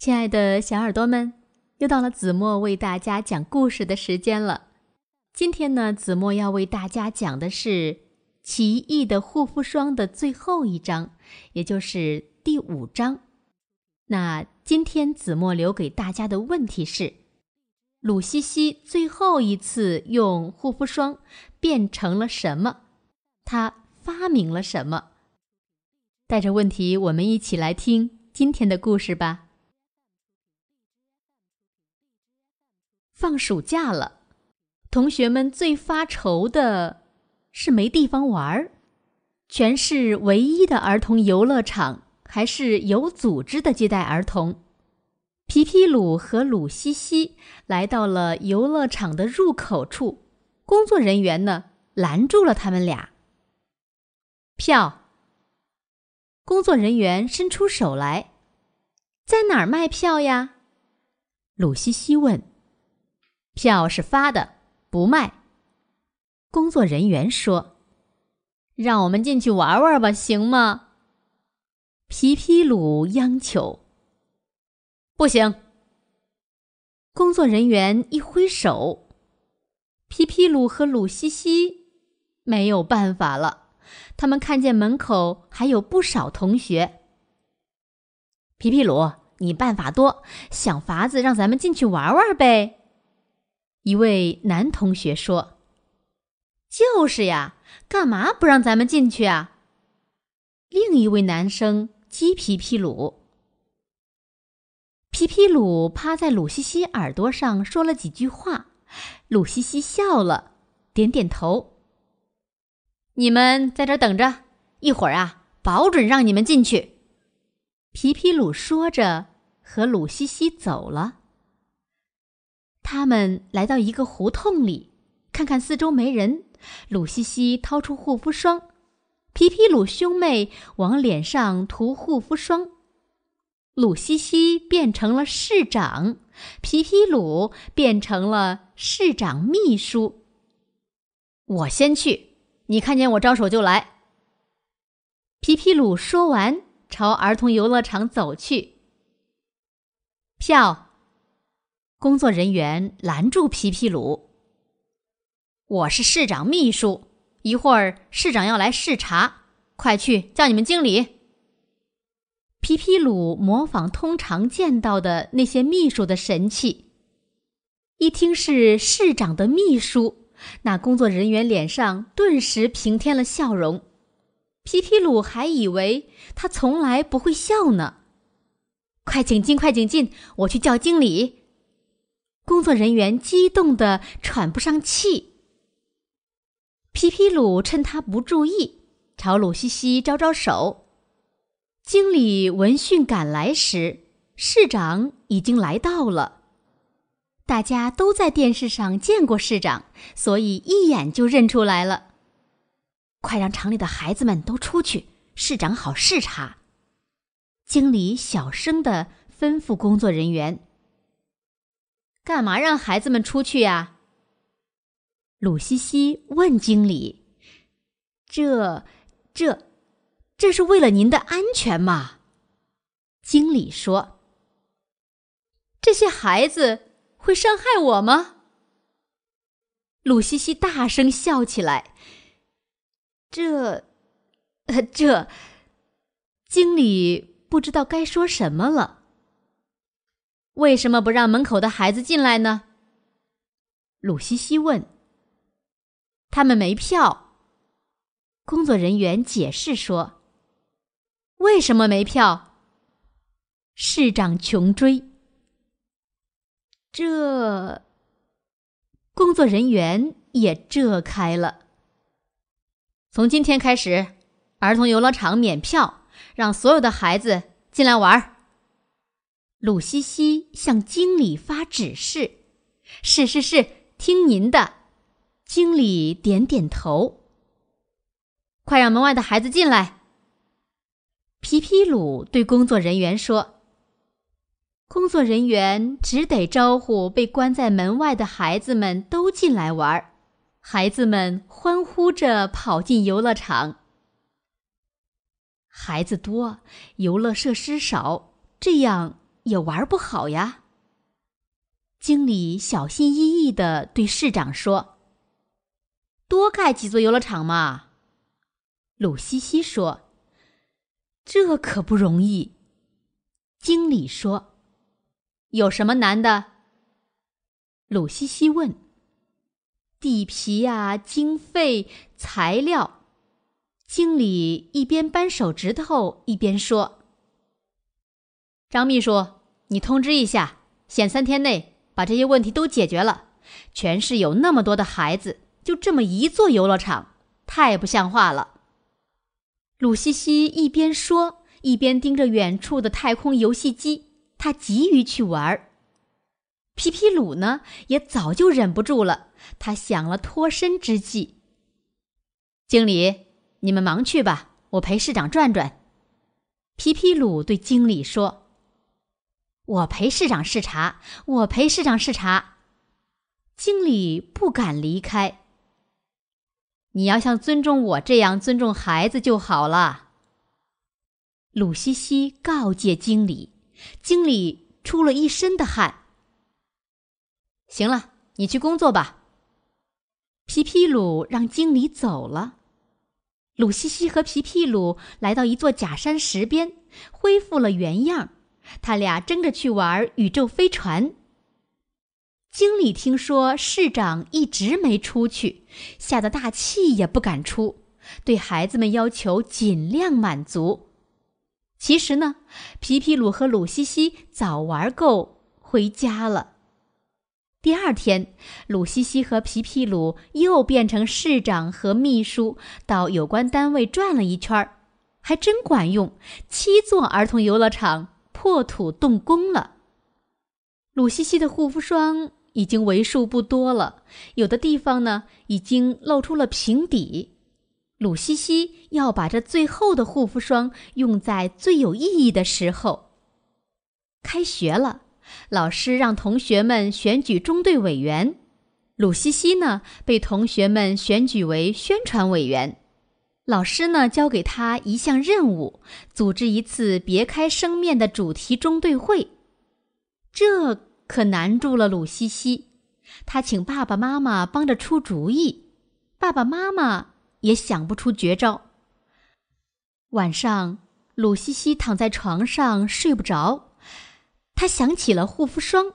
亲爱的小耳朵们，又到了子墨为大家讲故事的时间了。今天呢，子墨要为大家讲的是《奇异的护肤霜》的最后一章，也就是第五章。那今天子墨留给大家的问题是：鲁西西最后一次用护肤霜变成了什么？他发明了什么？带着问题，我们一起来听今天的故事吧。放暑假了，同学们最发愁的是没地方玩儿。全市唯一的儿童游乐场还是有组织的接待儿童。皮皮鲁和鲁西西来到了游乐场的入口处，工作人员呢拦住了他们俩。票。工作人员伸出手来，在哪儿卖票呀？鲁西西问。票是发的，不卖。工作人员说：“让我们进去玩玩吧，行吗？”皮皮鲁央求：“不行。”工作人员一挥手，皮皮鲁和鲁西西没有办法了。他们看见门口还有不少同学。皮皮鲁，你办法多，想法子让咱们进去玩玩呗。一位男同学说：“就是呀，干嘛不让咱们进去啊？”另一位男生激皮皮鲁。皮皮鲁趴在鲁西西耳朵上说了几句话，鲁西西笑了，点点头。你们在这等着，一会儿啊，保准让你们进去。皮皮鲁说着，和鲁西西走了。他们来到一个胡同里，看看四周没人。鲁西西掏出护肤霜，皮皮鲁兄妹往脸上涂护肤霜。鲁西西变成了市长，皮皮鲁变成了市长秘书。我先去，你看见我招手就来。皮皮鲁说完，朝儿童游乐场走去。票。工作人员拦住皮皮鲁：“我是市长秘书，一会儿市长要来视察，快去叫你们经理。”皮皮鲁模仿通常见到的那些秘书的神气，一听是市长的秘书，那工作人员脸上顿时平添了笑容。皮皮鲁还以为他从来不会笑呢。快请进，快请进，我去叫经理。工作人员激动的喘不上气。皮皮鲁趁他不注意，朝鲁西西招招手。经理闻讯赶来时，市长已经来到了。大家都在电视上见过市长，所以一眼就认出来了。快让厂里的孩子们都出去，市长好视察。经理小声的吩咐工作人员。干嘛让孩子们出去呀？鲁西西问经理：“这、这、这是为了您的安全吗？”经理说：“这些孩子会伤害我吗？”鲁西西大声笑起来：“这、这……”经理不知道该说什么了。为什么不让门口的孩子进来呢？鲁西西问。他们没票。工作人员解释说：“为什么没票？”市长穷追。这工作人员也这开了。从今天开始，儿童游乐场免票，让所有的孩子进来玩儿。鲁西西向经理发指示：“是是是，听您的。”经理点点头。快让门外的孩子进来。皮皮鲁对工作人员说：“工作人员只得招呼被关在门外的孩子们都进来玩。”孩子们欢呼着跑进游乐场。孩子多，游乐设施少，这样。也玩不好呀。经理小心翼翼的对市长说：“多盖几座游乐场嘛。”鲁西西说：“这可不容易。”经理说：“有什么难的？”鲁西西问：“地皮呀，经费、材料。”经理一边扳手指头一边说：“张秘书，你通知一下，限三天内。”把这些问题都解决了，全市有那么多的孩子，就这么一座游乐场，太不像话了。鲁西西一边说，一边盯着远处的太空游戏机，他急于去玩。皮皮鲁呢，也早就忍不住了，他想了脱身之计。经理，你们忙去吧，我陪市长转转。皮皮鲁对经理说。我陪市长视察，我陪市长视察。经理不敢离开。你要像尊重我这样尊重孩子就好了。鲁西西告诫经理，经理出了一身的汗。行了，你去工作吧。皮皮鲁让经理走了。鲁西西和皮皮鲁来到一座假山石边，恢复了原样。他俩争着去玩宇宙飞船。经理听说市长一直没出去，吓得大气也不敢出，对孩子们要求尽量满足。其实呢，皮皮鲁和鲁西西早玩够，回家了。第二天，鲁西西和皮皮鲁又变成市长和秘书，到有关单位转了一圈儿还真管用。七座儿童游乐场。破土动工了。鲁西西的护肤霜已经为数不多了，有的地方呢已经露出了瓶底。鲁西西要把这最后的护肤霜用在最有意义的时候。开学了，老师让同学们选举中队委员，鲁西西呢被同学们选举为宣传委员。老师呢，交给他一项任务，组织一次别开生面的主题中队会。这可难住了鲁西西，他请爸爸妈妈帮着出主意，爸爸妈妈也想不出绝招。晚上，鲁西西躺在床上睡不着，他想起了护肤霜。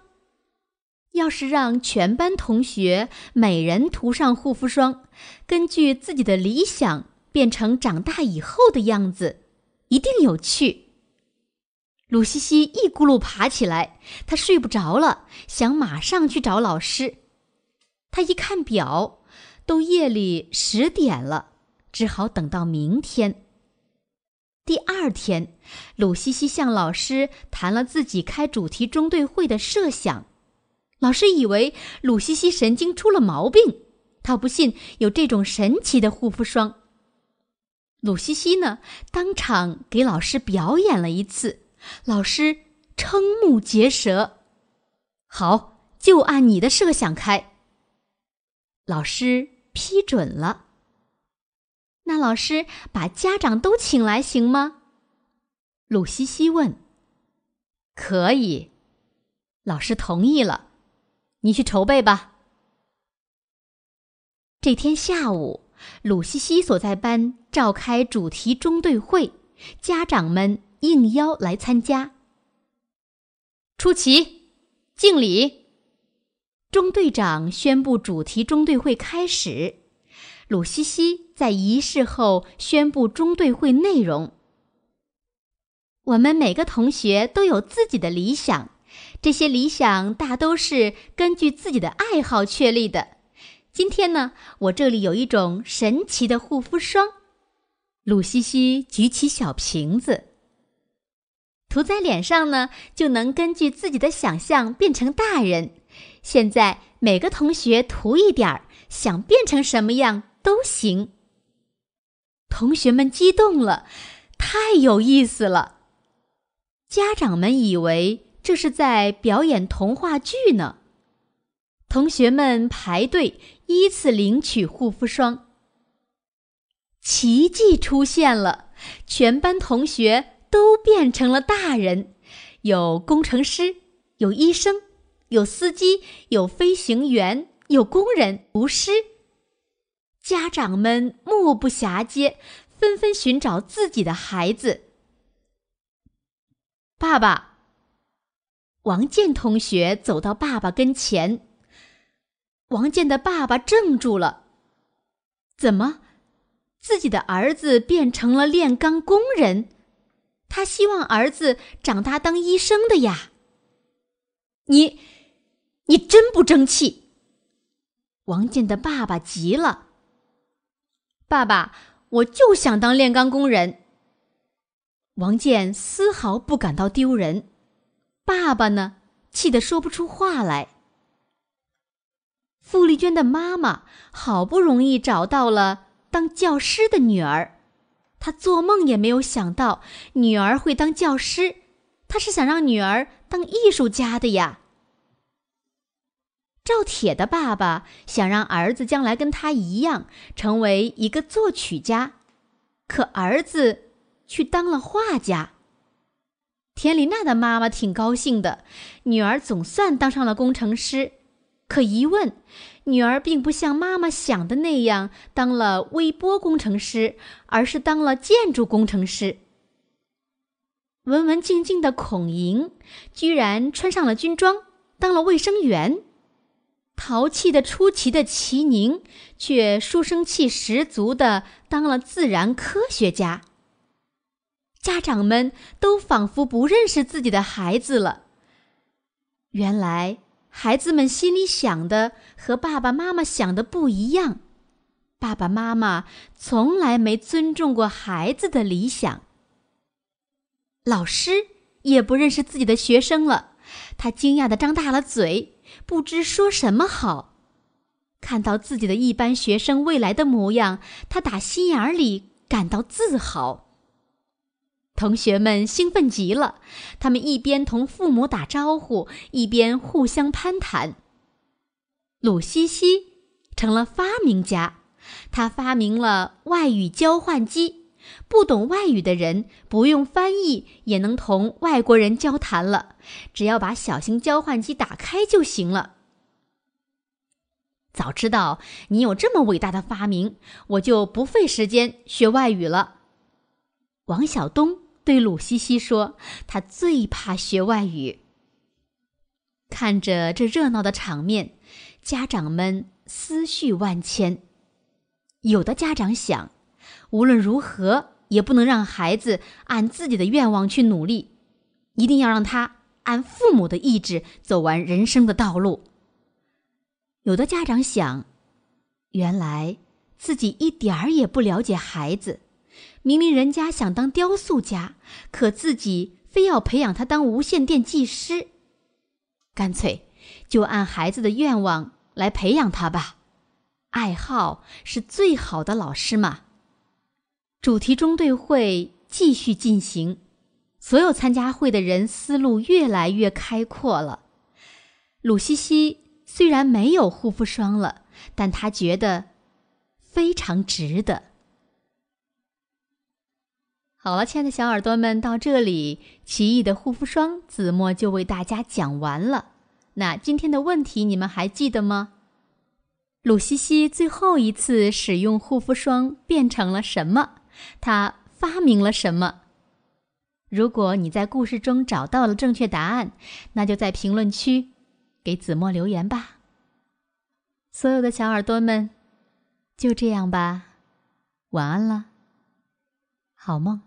要是让全班同学每人涂上护肤霜，根据自己的理想。变成长大以后的样子，一定有趣。鲁西西一咕噜爬起来，他睡不着了，想马上去找老师。他一看表，都夜里十点了，只好等到明天。第二天，鲁西西向老师谈了自己开主题中队会的设想。老师以为鲁西西神经出了毛病，他不信有这种神奇的护肤霜。鲁西西呢，当场给老师表演了一次，老师瞠目结舌。好，就按你的设想开。老师批准了。那老师把家长都请来行吗？鲁西西问。可以，老师同意了。你去筹备吧。这天下午。鲁西西所在班召开主题中队会，家长们应邀来参加。出旗，敬礼。中队长宣布主题中队会开始。鲁西西在仪式后宣布中队会内容。我们每个同学都有自己的理想，这些理想大都是根据自己的爱好确立的。今天呢，我这里有一种神奇的护肤霜。鲁西西举起小瓶子，涂在脸上呢，就能根据自己的想象变成大人。现在每个同学涂一点儿，想变成什么样都行。同学们激动了，太有意思了。家长们以为这是在表演童话剧呢。同学们排队依次领取护肤霜。奇迹出现了，全班同学都变成了大人，有工程师，有医生，有司机，有飞行员，有工人、厨师。家长们目不暇接，纷纷寻找自己的孩子。爸爸，王健同学走到爸爸跟前。王健的爸爸怔住了。怎么，自己的儿子变成了炼钢工人？他希望儿子长大当医生的呀。你，你真不争气！王健的爸爸急了。爸爸，我就想当炼钢工人。王健丝毫不感到丢人，爸爸呢，气得说不出话来。傅丽娟的妈妈好不容易找到了当教师的女儿，她做梦也没有想到女儿会当教师，她是想让女儿当艺术家的呀。赵铁的爸爸想让儿子将来跟他一样成为一个作曲家，可儿子去当了画家。田丽娜的妈妈挺高兴的，女儿总算当上了工程师。可一问，女儿并不像妈妈想的那样当了微波工程师，而是当了建筑工程师。文文静静的孔莹，居然穿上了军装，当了卫生员；淘气的出奇的齐宁，却书生气十足的当了自然科学家。家长们都仿佛不认识自己的孩子了。原来。孩子们心里想的和爸爸妈妈想的不一样，爸爸妈妈从来没尊重过孩子的理想。老师也不认识自己的学生了，他惊讶的张大了嘴，不知说什么好。看到自己的一班学生未来的模样，他打心眼里感到自豪。同学们兴奋极了，他们一边同父母打招呼，一边互相攀谈。鲁西西成了发明家，他发明了外语交换机，不懂外语的人不用翻译也能同外国人交谈了，只要把小型交换机打开就行了。早知道你有这么伟大的发明，我就不费时间学外语了。王晓东。对鲁西西说：“他最怕学外语。”看着这热闹的场面，家长们思绪万千。有的家长想，无论如何也不能让孩子按自己的愿望去努力，一定要让他按父母的意志走完人生的道路。有的家长想，原来自己一点儿也不了解孩子。明明人家想当雕塑家，可自己非要培养他当无线电技师。干脆就按孩子的愿望来培养他吧，爱好是最好的老师嘛。主题中队会继续进行，所有参加会的人思路越来越开阔了。鲁西西虽然没有护肤霜了，但他觉得非常值得。好了，亲爱的小耳朵们，到这里，奇异的护肤霜子墨就为大家讲完了。那今天的问题你们还记得吗？鲁西西最后一次使用护肤霜变成了什么？他发明了什么？如果你在故事中找到了正确答案，那就在评论区给子墨留言吧。所有的小耳朵们，就这样吧，晚安了，好梦。